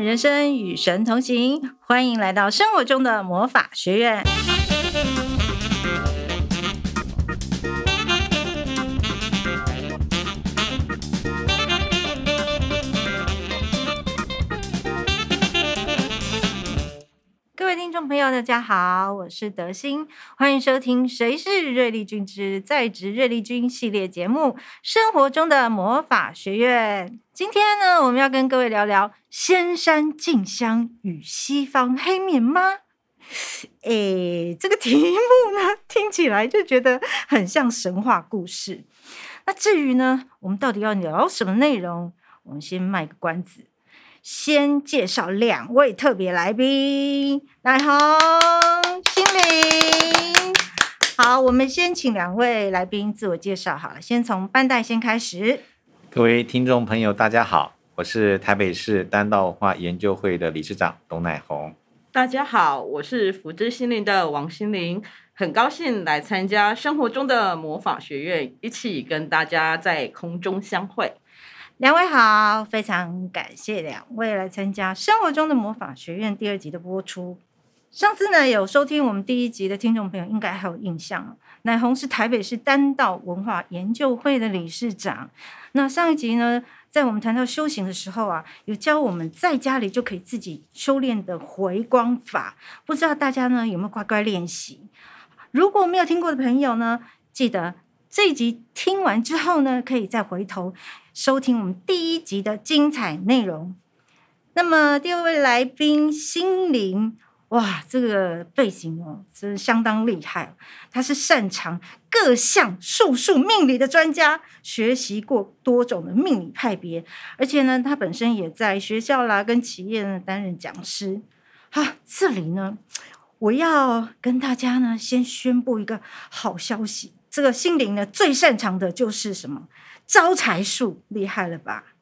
人生，与神同行。欢迎来到生活中的魔法学院。大家好，我是德心，欢迎收听《谁是瑞丽君之在职瑞丽君》系列节目《生活中的魔法学院》。今天呢，我们要跟各位聊聊仙山静香与西方黑面妈。诶，这个题目呢，听起来就觉得很像神话故事。那至于呢，我们到底要聊什么内容？我们先卖个关子。先介绍两位特别来宾，乃红、心灵。好，我们先请两位来宾自我介绍好了。先从班代先开始。各位听众朋友，大家好，我是台北市丹道文化研究会的理事长董乃红。大家好，我是福之心灵的王心灵，很高兴来参加生活中的魔法学院，一起跟大家在空中相会。两位好，非常感谢两位来参加《生活中的魔法学院》第二集的播出。上次呢，有收听我们第一集的听众朋友应该还有印象，乃红是台北市丹道文化研究会的理事长。那上一集呢，在我们谈到修行的时候啊，有教我们在家里就可以自己修炼的回光法，不知道大家呢有没有乖乖练习？如果没有听过的朋友呢，记得这一集听完之后呢，可以再回头。收听我们第一集的精彩内容。那么第二位来宾心灵，哇，这个背景哦，真相当厉害。他是擅长各项术数命理的专家，学习过多种的命理派别，而且呢，他本身也在学校啦跟企业呢担任讲师。好，这里呢，我要跟大家呢先宣布一个好消息。这个心灵呢最擅长的就是什么？招财术厉害了吧？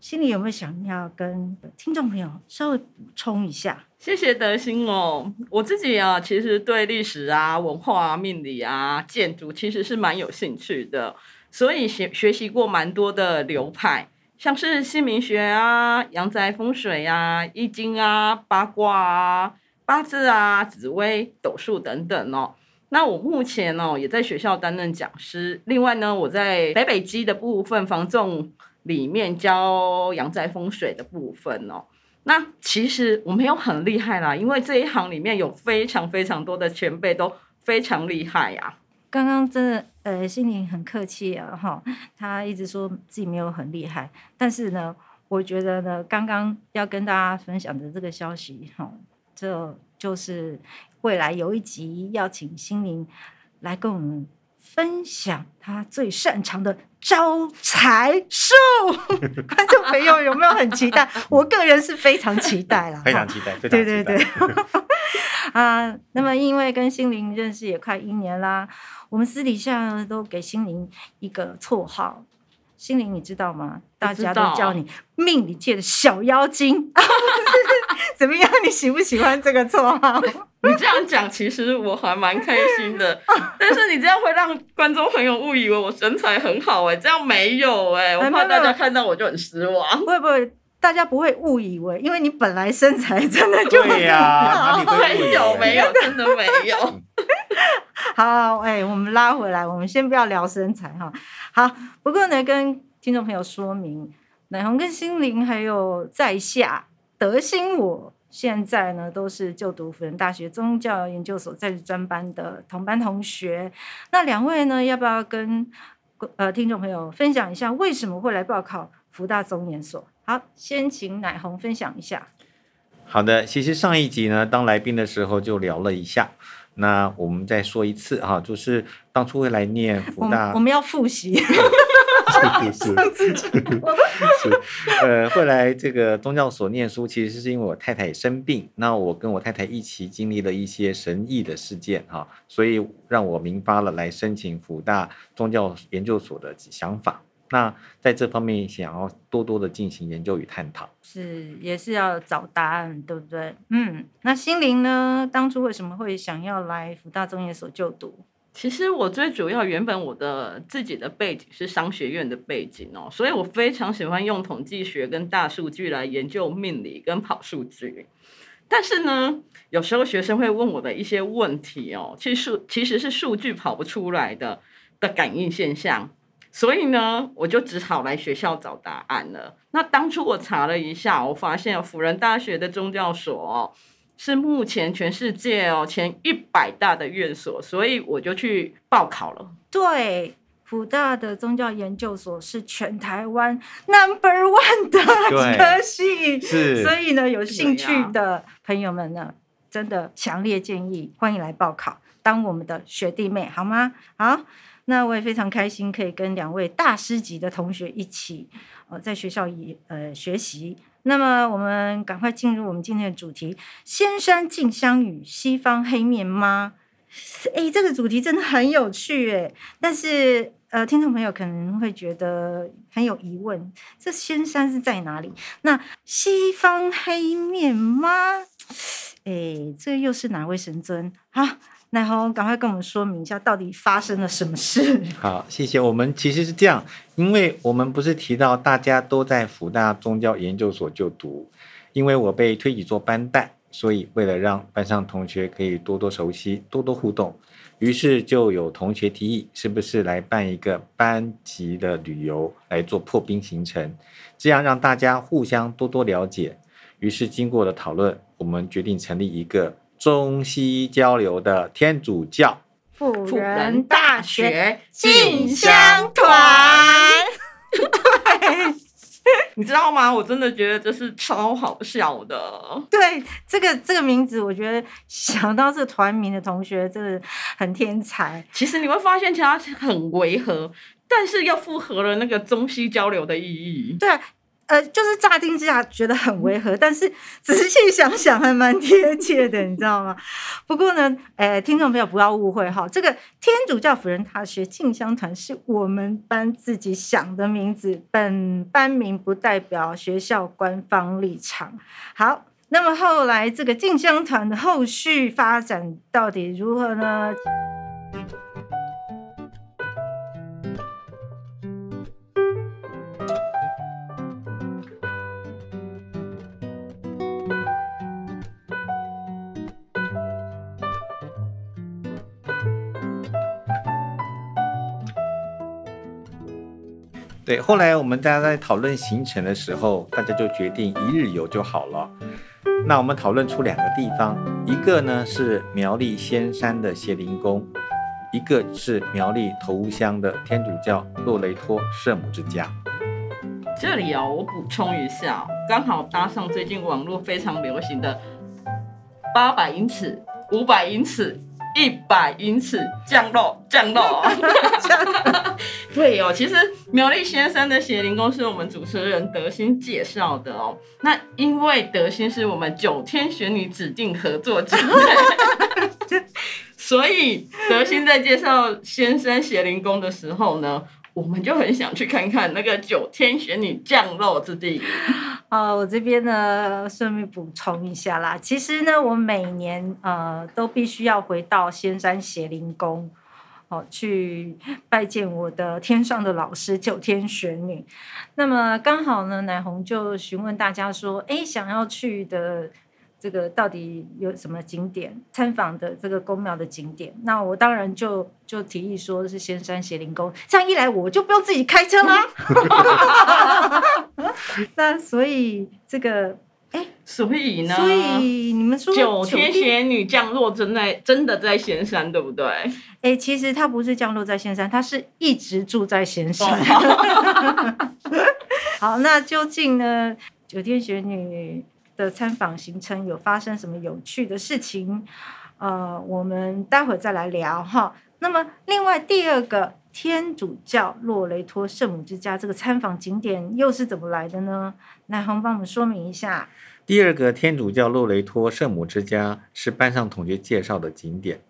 心里有没有想要跟听众朋友稍微补充一下？谢谢德心哦，我自己啊，其实对历史啊、文化啊、命理啊、建筑其实是蛮有兴趣的，所以学学习过蛮多的流派，像是姓名学啊、阳宅风水啊、易经啊、八卦啊、八字啊、紫微斗数等等哦。那我目前哦也在学校担任讲师，另外呢，我在北北基的部分房仲里面教阳宅风水的部分哦。那其实我没有很厉害啦，因为这一行里面有非常非常多的前辈都非常厉害呀。刚刚真的呃心灵很客气啊哈，他一直说自己没有很厉害，但是呢，我觉得呢，刚刚要跟大家分享的这个消息哈，这就是。未来有一集要请心灵来跟我们分享他最擅长的招财术，观众朋友有没有很期待？我个人是非常期待了，非常期待，非常期待。对对对，啊，那么因为跟心灵认识也快一年啦，我们私底下都给心灵一个绰号。心灵，你知道吗？大家都叫你命理界的小妖精，怎么样？你喜不喜欢这个绰号？你这样讲，其实我还蛮开心的。但是你这样会让观众朋友误以为我身材很好哎、欸，这样没有哎、欸，我怕大家看到我就很失望。不会不会，大家不会误以为，因为你本来身材真的就很好。对呀、啊，没有没有，真的没有。好，哎、欸，我们拉回来，我们先不要聊身材哈。好，不过呢，跟听众朋友说明，乃弘跟心灵还有在下德心，我现在呢都是就读辅仁大学宗教研究所在职专班的同班同学。那两位呢，要不要跟呃听众朋友分享一下，为什么会来报考福大宗研所？好，先请乃弘分享一下。好的，其实上一集呢，当来宾的时候就聊了一下。那我们再说一次哈，就是当初会来念 福大，我，我们要复习，是是 是，呃，后来这个宗教所念书，其实是因为我太太生病，那我跟我太太一起经历了一些神异的事件哈，所以让我明发了来申请福大宗教研究所的想法。那在这方面想要多多的进行研究与探讨，是也是要找答案，对不对？嗯，那心灵呢？当初为什么会想要来福大中研所就读？其实我最主要原本我的自己的背景是商学院的背景哦，所以我非常喜欢用统计学跟大数据来研究命理跟跑数据。但是呢，有时候学生会问我的一些问题哦，其实数其实是数据跑不出来的的感应现象，所以呢，我就只好来学校找答案了。那当初我查了一下，我发现辅仁大学的宗教所。是目前全世界哦前一百大的院所，所以我就去报考了。对，辅大的宗教研究所是全台湾 number one 的科系，是。所以呢，有兴趣的朋友们呢，真的强烈建议欢迎来报考，当我们的学弟妹，好吗？好，那我也非常开心可以跟两位大师级的同学一起，呃，在学校也呃学习。那么我们赶快进入我们今天的主题：仙山静香语，西方黑面妈。哎，这个主题真的很有趣哎，但是呃，听众朋友可能会觉得很有疑问，这仙山是在哪里？那西方黑面妈，哎，这又是哪位神尊？好。乃鸿，赶快跟我们说明一下，到底发生了什么事？好，谢谢。我们其实是这样，因为我们不是提到大家都在辅大宗教研究所就读，因为我被推举做班代，所以为了让班上同学可以多多熟悉、多多互动，于是就有同学提议，是不是来办一个班级的旅游来做破冰行程，这样让大家互相多多了解。于是经过了讨论，我们决定成立一个。中西交流的天主教辅仁大学进香团，对，你知道吗？我真的觉得这是超好笑的。对，这个这个名字，我觉得想到这个团名的同学真的很天才。其实你会发现，其实它很违和，但是又符合了那个中西交流的意义。对。呃，就是乍听之下觉得很违和，但是仔细想想还蛮贴切的，你知道吗？不过呢，呃，听众朋友不要误会哈，这个天主教辅仁大学进香团是我们班自己想的名字，本班名不代表学校官方立场。好，那么后来这个进香团的后续发展到底如何呢？对，后来我们大家在讨论行程的时候，大家就决定一日游就好了。那我们讨论出两个地方，一个呢是苗栗仙山的协灵宫，一个是苗栗头屋乡的天主教洛雷托圣母之家。这里哦，我补充一下，刚好搭上最近网络非常流行的八百英尺、五百英尺。一百英尺降落，降落。对哦，其实苗栗仙山的邪灵宫是我们主持人德心介绍的哦。那因为德心是我们九天玄女指定合作者，所以德心在介绍仙山协灵宫的时候呢，我们就很想去看看那个九天玄女降落之地。啊，我这边呢，顺便补充一下啦。其实呢，我每年呃都必须要回到仙山邪灵宫，去拜见我的天上的老师九天玄女。那么刚好呢，乃鸿就询问大家说，哎，想要去的。这个到底有什么景点？参访的这个宫庙的景点，那我当然就就提议说是仙山邪灵宫，这样一来我就不用自己开车啦。那所以这个，哎，所以呢？所以你们说九天玄女降落真在真的在仙山，对不对？哎，其实她不是降落在仙山，她是一直住在仙山。好，那究竟呢？九天玄女。的参访行程有发生什么有趣的事情？呃，我们待会再来聊哈。那么，另外第二个天主教洛雷托圣母之家这个参访景点又是怎么来的呢？乃鸿帮我们说明一下。第二个天主教洛雷托圣母之家是班上同学介绍的景点。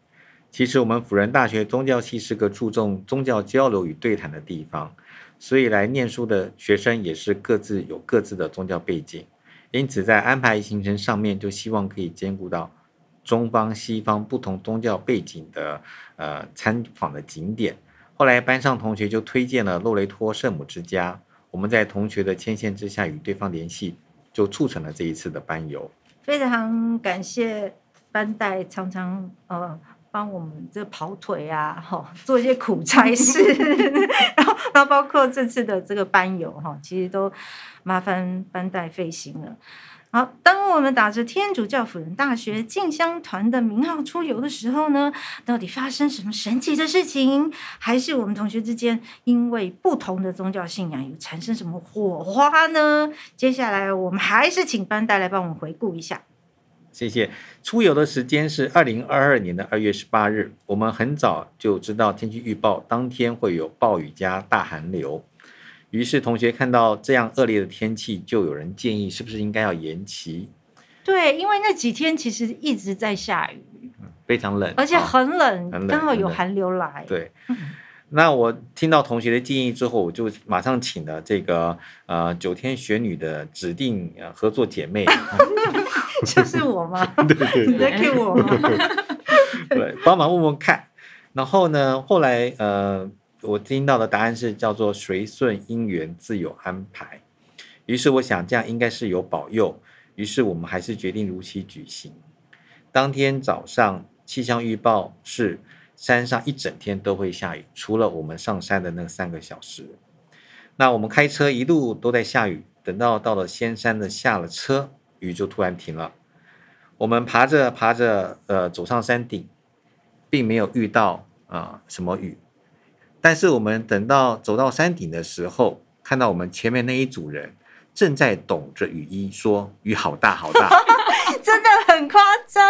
其实我们辅仁大学宗教系是个注重宗教交流与对谈的地方，所以来念书的学生也是各自有各自的宗教背景。因此，在安排行程上面，就希望可以兼顾到中方、西方不同宗教背景的呃参访的景点。后来班上同学就推荐了洛雷托圣母之家，我们在同学的牵线之下与对方联系，就促成了这一次的班游。非常感谢班代常常呃。帮我们这跑腿啊，哈，做一些苦差事，然后，然后包括这次的这个班游，哈，其实都麻烦班代费心了。好，当我们打着天主教辅仁大学进香团的名号出游的时候呢，到底发生什么神奇的事情？还是我们同学之间因为不同的宗教信仰有产生什么火花呢？接下来我们还是请班代来帮我们回顾一下。谢谢。出游的时间是二零二二年的二月十八日。我们很早就知道天气预报当天会有暴雨加大寒流，于是同学看到这样恶劣的天气，就有人建议是不是应该要延期？对，因为那几天其实一直在下雨，非常冷，而且很冷，哦、刚好有寒流来。对。那我听到同学的建议之后，我就马上请了这个呃九天玄女的指定呃合作姐妹 就是我吗？对对对，你在 cue 我吗？对，帮忙问问看。然后呢，后来呃，我听到的答案是叫做随顺因缘自有安排。于是我想这样应该是有保佑，于是我们还是决定如期举行。当天早上气象预报是。山上一整天都会下雨，除了我们上山的那三个小时。那我们开车一路都在下雨，等到到了仙山的下了车，雨就突然停了。我们爬着爬着，呃，走上山顶，并没有遇到啊、什么雨。但是我们等到走到山顶的时候，看到我们前面那一组人正在抖着雨衣，说雨好大好大。很夸张，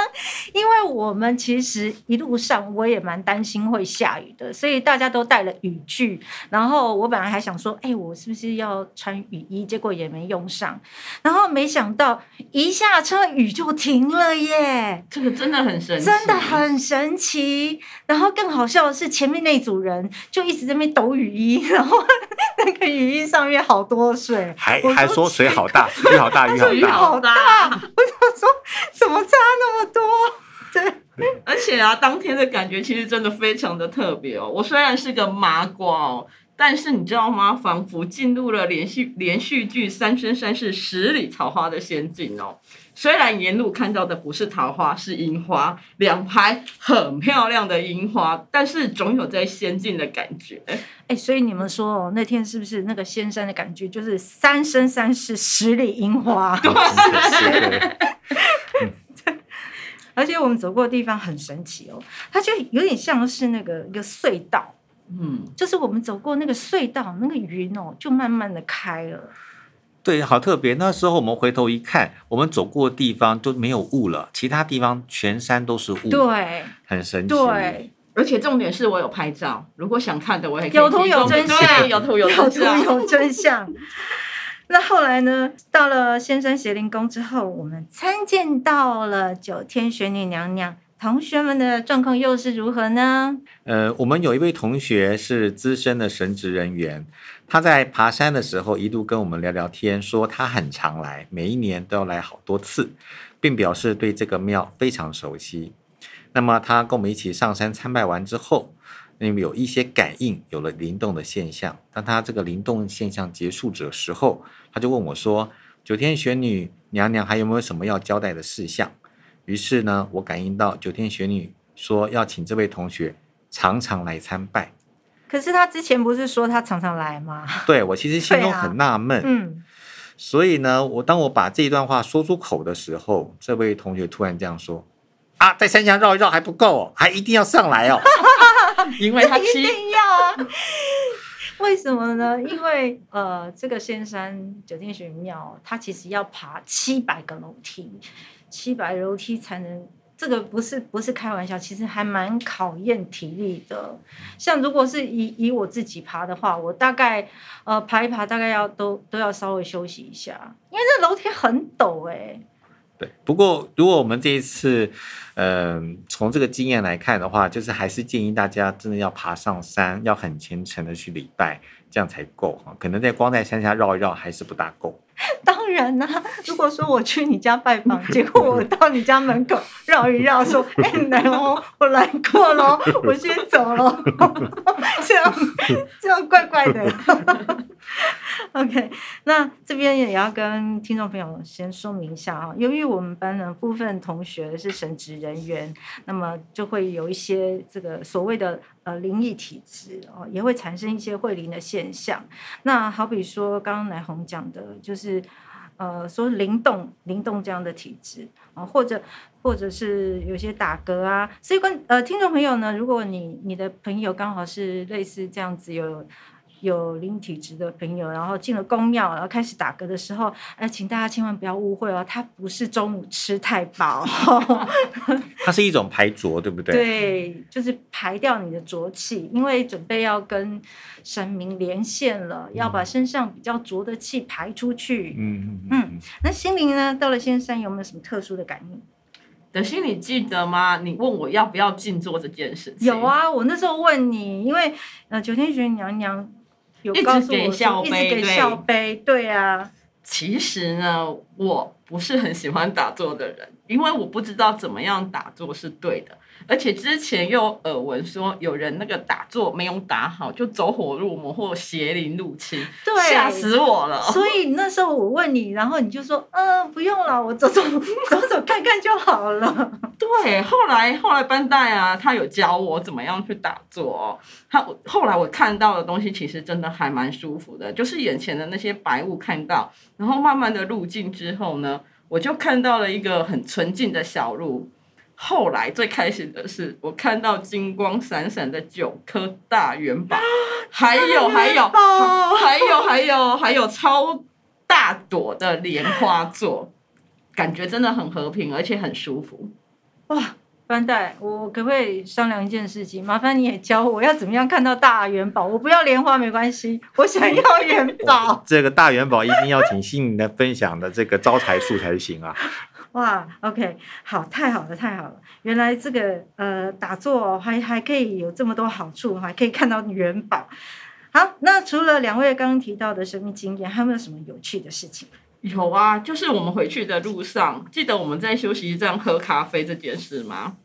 因为我们其实一路上我也蛮担心会下雨的，所以大家都带了雨具。然后我本来还想说，哎，我是不是要穿雨衣？结果也没用上。然后没想到一下车雨就停了耶！这个真的很神奇，真的很神奇。然后更好笑的是，前面那组人就一直在那边抖雨衣，然后那个雨衣上面好多水，还还说水好大，雨好大，雨好大，我想说。怎么差那么多？对，而且啊，当天的感觉其实真的非常的特别哦。我虽然是个麻瓜哦，但是你知道吗？仿佛进入了连续连续剧《三生三世十里桃花》的仙境哦。虽然沿路看到的不是桃花，是樱花，两排很漂亮的樱花，但是总有在仙境的感觉。哎、欸，所以你们说哦，那天是不是那个仙山的感觉，就是三生三世十里樱花？对。而且我们走过的地方很神奇哦，它就有点像是那个一个隧道，嗯，就是我们走过那个隧道，那个云哦，就慢慢的开了。对，好特别。那时候我们回头一看，我们走过的地方都没有雾了，其他地方全山都是雾，对，很神奇。对，而且重点是我有拍照，如果想看的我也可以有图有真相，有图有真相，有图有真相。那后来呢？到了仙山邪灵宫之后，我们参见到了九天玄女娘娘。同学们的状况又是如何呢？呃，我们有一位同学是资深的神职人员，他在爬山的时候一度跟我们聊聊天，说他很常来，每一年都要来好多次，并表示对这个庙非常熟悉。那么他跟我们一起上山参拜完之后，那么有一些感应，有了灵动的现象。当他这个灵动现象结束的时候，他就问我说：“九天玄女娘娘还有没有什么要交代的事项？”于是呢，我感应到九天玄女说要请这位同学常常来参拜。可是他之前不是说他常常来吗？对，我其实心中很纳闷。啊、嗯。所以呢，我当我把这一段话说出口的时候，这位同学突然这样说。啊，在山下绕一绕还不够哦，还一定要上来哦，因为他一定要啊。为什么呢？因为呃，这个仙山九天玄女庙，它其实要爬七百个楼梯，七百楼梯才能，这个不是不是开玩笑，其实还蛮考验体力的。像如果是以以我自己爬的话，我大概呃爬一爬，大概要都都要稍微休息一下，因为这楼梯很陡哎、对，不过如果我们这一次，嗯、呃，从这个经验来看的话，就是还是建议大家真的要爬上山，要很虔诚的去礼拜，这样才够哈。可能在光在山下绕一绕还是不大够。当然啦、啊，如果说我去你家拜访，结果我到你家门口绕一绕，说：“ 哎、欸，奶红，我来过了，我先走了。”这样这样怪怪的。OK，那这边也要跟听众朋友先说明一下啊，由于我们班的部分同学是神职人员，那么就会有一些这个所谓的呃灵异体质哦，也会产生一些会灵的现现象。那好比说刚刚乃红讲的，就是呃说灵动灵动这样的体质啊，或者或者是有些打嗝啊，所以观呃听众朋友呢，如果你你的朋友刚好是类似这样子有。有灵体质的朋友，然后进了宫庙，然后开始打嗝的时候，哎，请大家千万不要误会哦，他不是中午吃太饱，它是一种排浊，对不对？对，就是排掉你的浊气，因为准备要跟神明连线了，嗯、要把身上比较浊的气排出去。嗯嗯嗯。那心灵呢？到了仙山有没有什么特殊的感应？德心，你记得吗？你问我要不要静坐这件事情。有啊，我那时候问你，因为呃，九天玄女娘娘。有告诉我一直给笑，一直给笑杯，对啊。其实呢，我不是很喜欢打坐的人，因为我不知道怎么样打坐是对的。而且之前又耳闻说有人那个打坐没有打好，就走火入魔或邪灵入侵，对，吓死我了。所以那时候我问你，然后你就说，嗯、呃，不用了，我走走 走走看看就好了。对，后来后来班代啊，他有教我怎么样去打坐哦。他后来我看到的东西其实真的还蛮舒服的，就是眼前的那些白雾看到，然后慢慢的入境之后呢，我就看到了一个很纯净的小路。后来最开心的是，我看到金光闪闪的九颗大元宝，还有还有还有还有还有超大朵的莲花座，感觉真的很和平，而且很舒服。哇，班代，我可不可以商量一件事情？麻烦你也教我要怎么样看到大元宝？我不要莲花没关系，我想要元宝。这个大元宝一定要请心灵的分享的这个招财树才行啊。哇，OK，好，太好了，太好了！原来这个呃打坐还还可以有这么多好处，还可以看到元宝。好，那除了两位刚刚提到的生命经验，还有没有什么有趣的事情？有啊，就是我们回去的路上，记得我们在休息站喝咖啡这件事吗？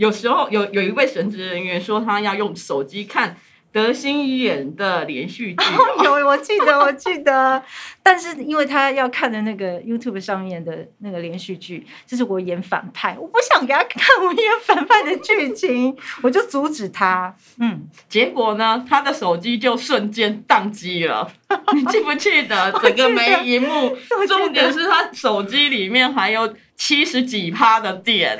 有时候有有一位神职人员说他要用手机看。德心演的连续剧、哦、有，我记得，我记得，但是因为他要看的那个 YouTube 上面的那个连续剧，就是我演反派，我不想给他看我演反派的剧情，我就阻止他。嗯，结果呢，他的手机就瞬间宕机了。你记不记得整个没一幕？重点是他手机里面还有。七十几趴的电，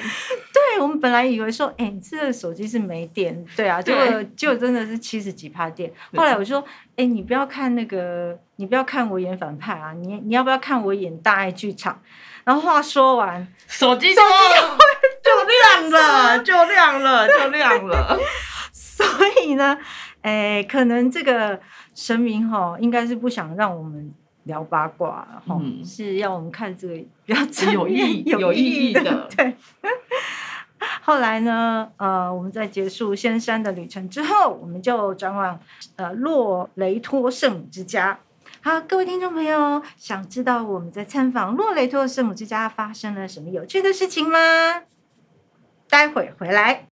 对，我们本来以为说，哎、欸，这个手机是没电，对啊，结果就真的是七十几趴电。后来我说，哎、欸，你不要看那个，你不要看我演反派啊，你你要不要看我演大爱剧场？然后话说完，手机就就亮了，就亮了，就亮了。所以呢，哎、欸，可能这个神明哈，应该是不想让我们。聊八卦，然后是要我们看这个 比较有意义、有意义的。对。后来呢，呃，我们在结束仙山的旅程之后，我们就转往呃洛雷托圣母之家。好，各位听众朋友，想知道我们在参访洛雷托圣母之家发生了什么有趣的事情吗？待会回来。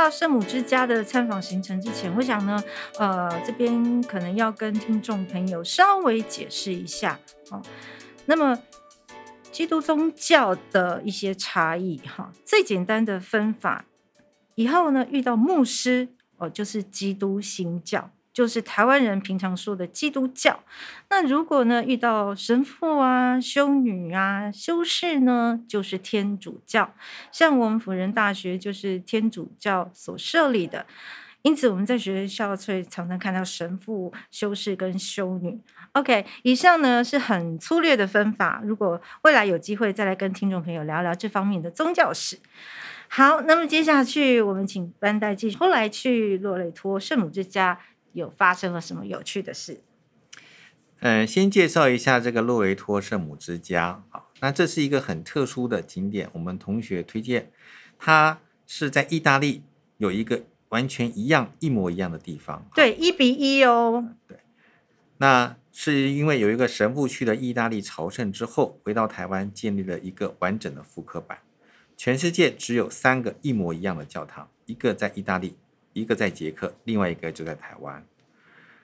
到圣母之家的参访行程之前，我想呢，呃，这边可能要跟听众朋友稍微解释一下哦。那么，基督宗教的一些差异哈，最简单的分法，以后呢遇到牧师哦，就是基督新教。就是台湾人平常说的基督教。那如果呢遇到神父啊、修女啊、修士呢，就是天主教。像我们辅仁大学就是天主教所设立的，因此我们在学校会常常看到神父、修士跟修女。OK，以上呢是很粗略的分法。如果未来有机会再来跟听众朋友聊聊这方面的宗教史。好，那么接下去我们请班代继续。后来去洛雷托圣母之家。有发生了什么有趣的事？嗯，先介绍一下这个洛维托圣母之家。好，那这是一个很特殊的景点，我们同学推荐。它是在意大利有一个完全一样、一模一样的地方。对，一比一哦。对，那是因为有一个神父去了意大利朝圣之后，回到台湾建立了一个完整的复刻版。全世界只有三个一模一样的教堂，一个在意大利，一个在捷克，另外一个就在台湾。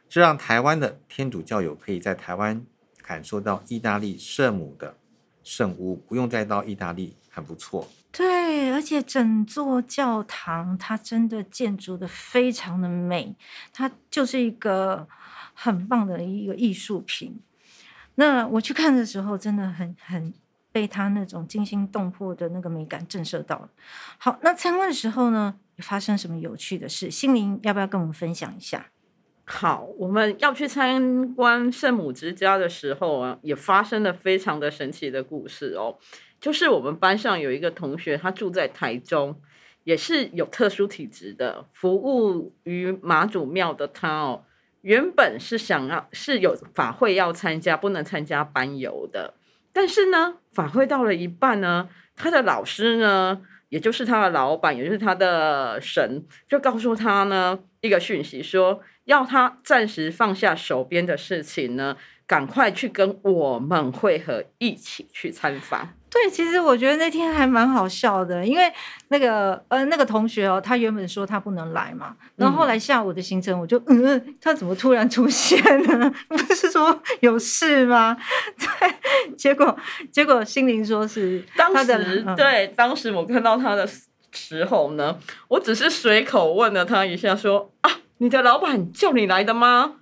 这让台湾的天主教友可以在台湾感受到意大利圣母的圣屋，不用再到意大利，很不错。对，而且整座教堂它真的建筑的非常的美，它就是一个很棒的一个艺术品。那我去看的时候，真的很很被它那种惊心动魄的那个美感震慑到了。好，那参观的时候呢，发生什么有趣的事？心灵要不要跟我们分享一下？好，我们要去参观圣母之家的时候啊，也发生了非常的神奇的故事哦。就是我们班上有一个同学，他住在台中，也是有特殊体质的，服务于妈祖庙的他哦，原本是想要是有法会要参加，不能参加班游的。但是呢，法会到了一半呢，他的老师呢，也就是他的老板，也就是他的神，就告诉他呢一个讯息说。要他暂时放下手边的事情呢，赶快去跟我们会合，一起去参访。对，其实我觉得那天还蛮好笑的，因为那个呃那个同学哦，他原本说他不能来嘛，然后后来下午的行程，我就嗯，他怎么突然出现呢？不是说有事吗？对，结果结果心灵说是当时、嗯、对，当时我看到他的时候呢，我只是随口问了他一下，说啊。你的老板叫你来的吗？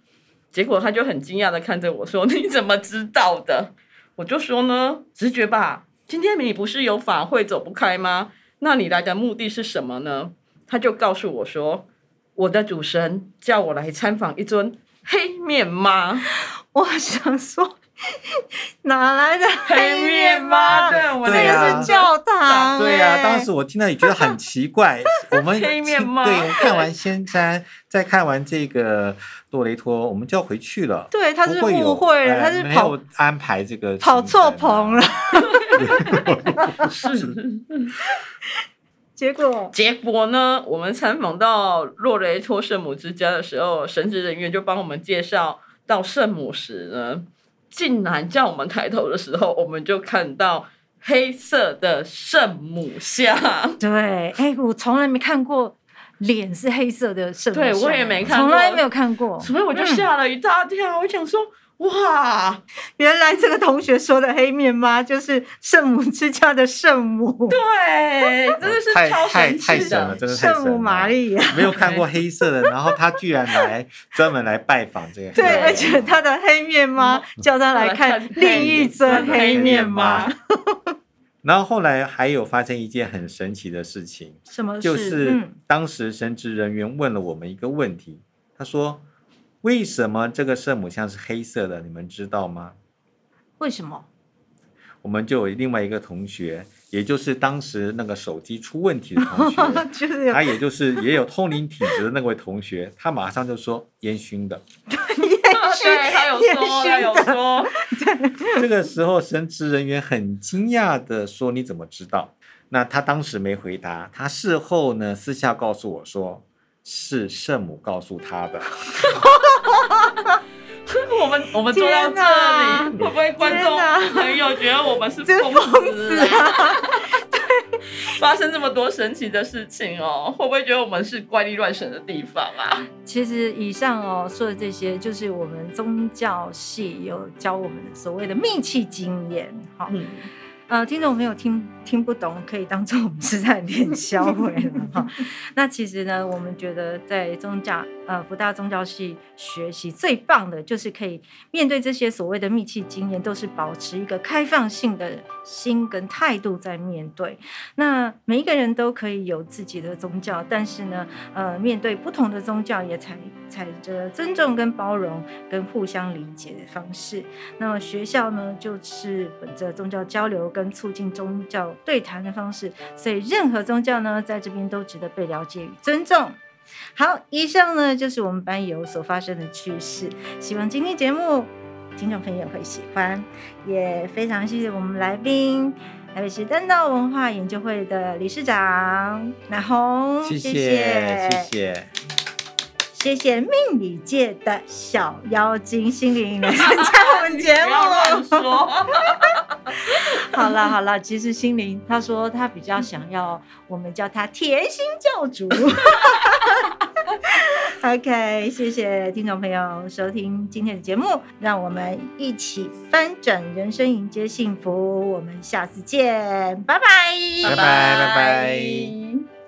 结果他就很惊讶的看着我说：“ 你怎么知道的？”我就说呢，直觉吧。今天你不是有法会走不开吗？那你来的目的是什么呢？他就告诉我说：“我的主神叫我来参访一尊黑面妈。”我想说。哪来的黑面妈？对，我那个是教堂。对呀、啊，当时我听到也觉得很奇怪。我们黑面妈，对，我们看完仙山，再看完这个洛雷托，我们就要回去了。对，他是误会了，他是跑没有安排这个跑错棚了。是，结果结果呢？我们参访到洛雷托圣母之家的时候，神职人员就帮我们介绍到圣母时呢。竟然叫我们抬头的时候，我们就看到黑色的圣母像。对，哎、欸，我从来没看过脸是黑色的圣母像。对，我也没看过，从来没有看过，所以我就吓了一大跳。嗯、我想说。哇，原来这个同学说的黑面妈就是圣母之家的圣母，对，真的是超神奇的，太太神了，真的太神了。圣母玛利亚，没有看过黑色的，然后他居然来专门来拜访这个，对，而且他的黑面妈叫他来看另一尊黑面妈。然后后来还有发生一件很神奇的事情，什么事？就是当时神职人员问了我们一个问题，他说。为什么这个圣母像是黑色的？你们知道吗？为什么？我们就有另外一个同学，也就是当时那个手机出问题的同学，就是他也就是也有通灵体质的那位同学，他马上就说烟熏的。烟熏，对，他有说，他有说。这个时候，神职人员很惊讶的说：“你怎么知道？”那他当时没回答，他事后呢私下告诉我说。是圣母告诉他的。我们我们坐到这里，会不会观众朋友觉得我们是疯子 发生这么多神奇的事情哦，会不会觉得我们是怪力乱神的地方啊？其实以上哦说的这些，就是我们宗教系有教我们所谓的密契经验。好。嗯呃，听众朋友听听不懂，可以当做我们是在 练销毁了哈。那其实呢，我们觉得在宗教呃福大宗教系学习最棒的，就是可以面对这些所谓的密契经验，都是保持一个开放性的心跟态度在面对。那每一个人都可以有自己的宗教，但是呢，呃，面对不同的宗教，也采采着尊重跟包容跟互相理解的方式。那么学校呢，就是本着宗教交流。跟促进宗教对谈的方式，所以任何宗教呢，在这边都值得被了解与尊重。好，以上呢就是我们班友所发生的趣事。希望今天节目听众朋友会喜欢。也非常谢谢我们来宾，台北市丹道文化研究会的理事长乃红，谢谢谢谢谢谢命理界的小妖精心灵来参加我们节目。好了好了，其实心灵他说他比较想要我们叫他甜心教主。OK，谢谢听众朋友收听今天的节目，让我们一起翻转人生，迎接幸福。我们下次见，拜拜，拜拜拜拜。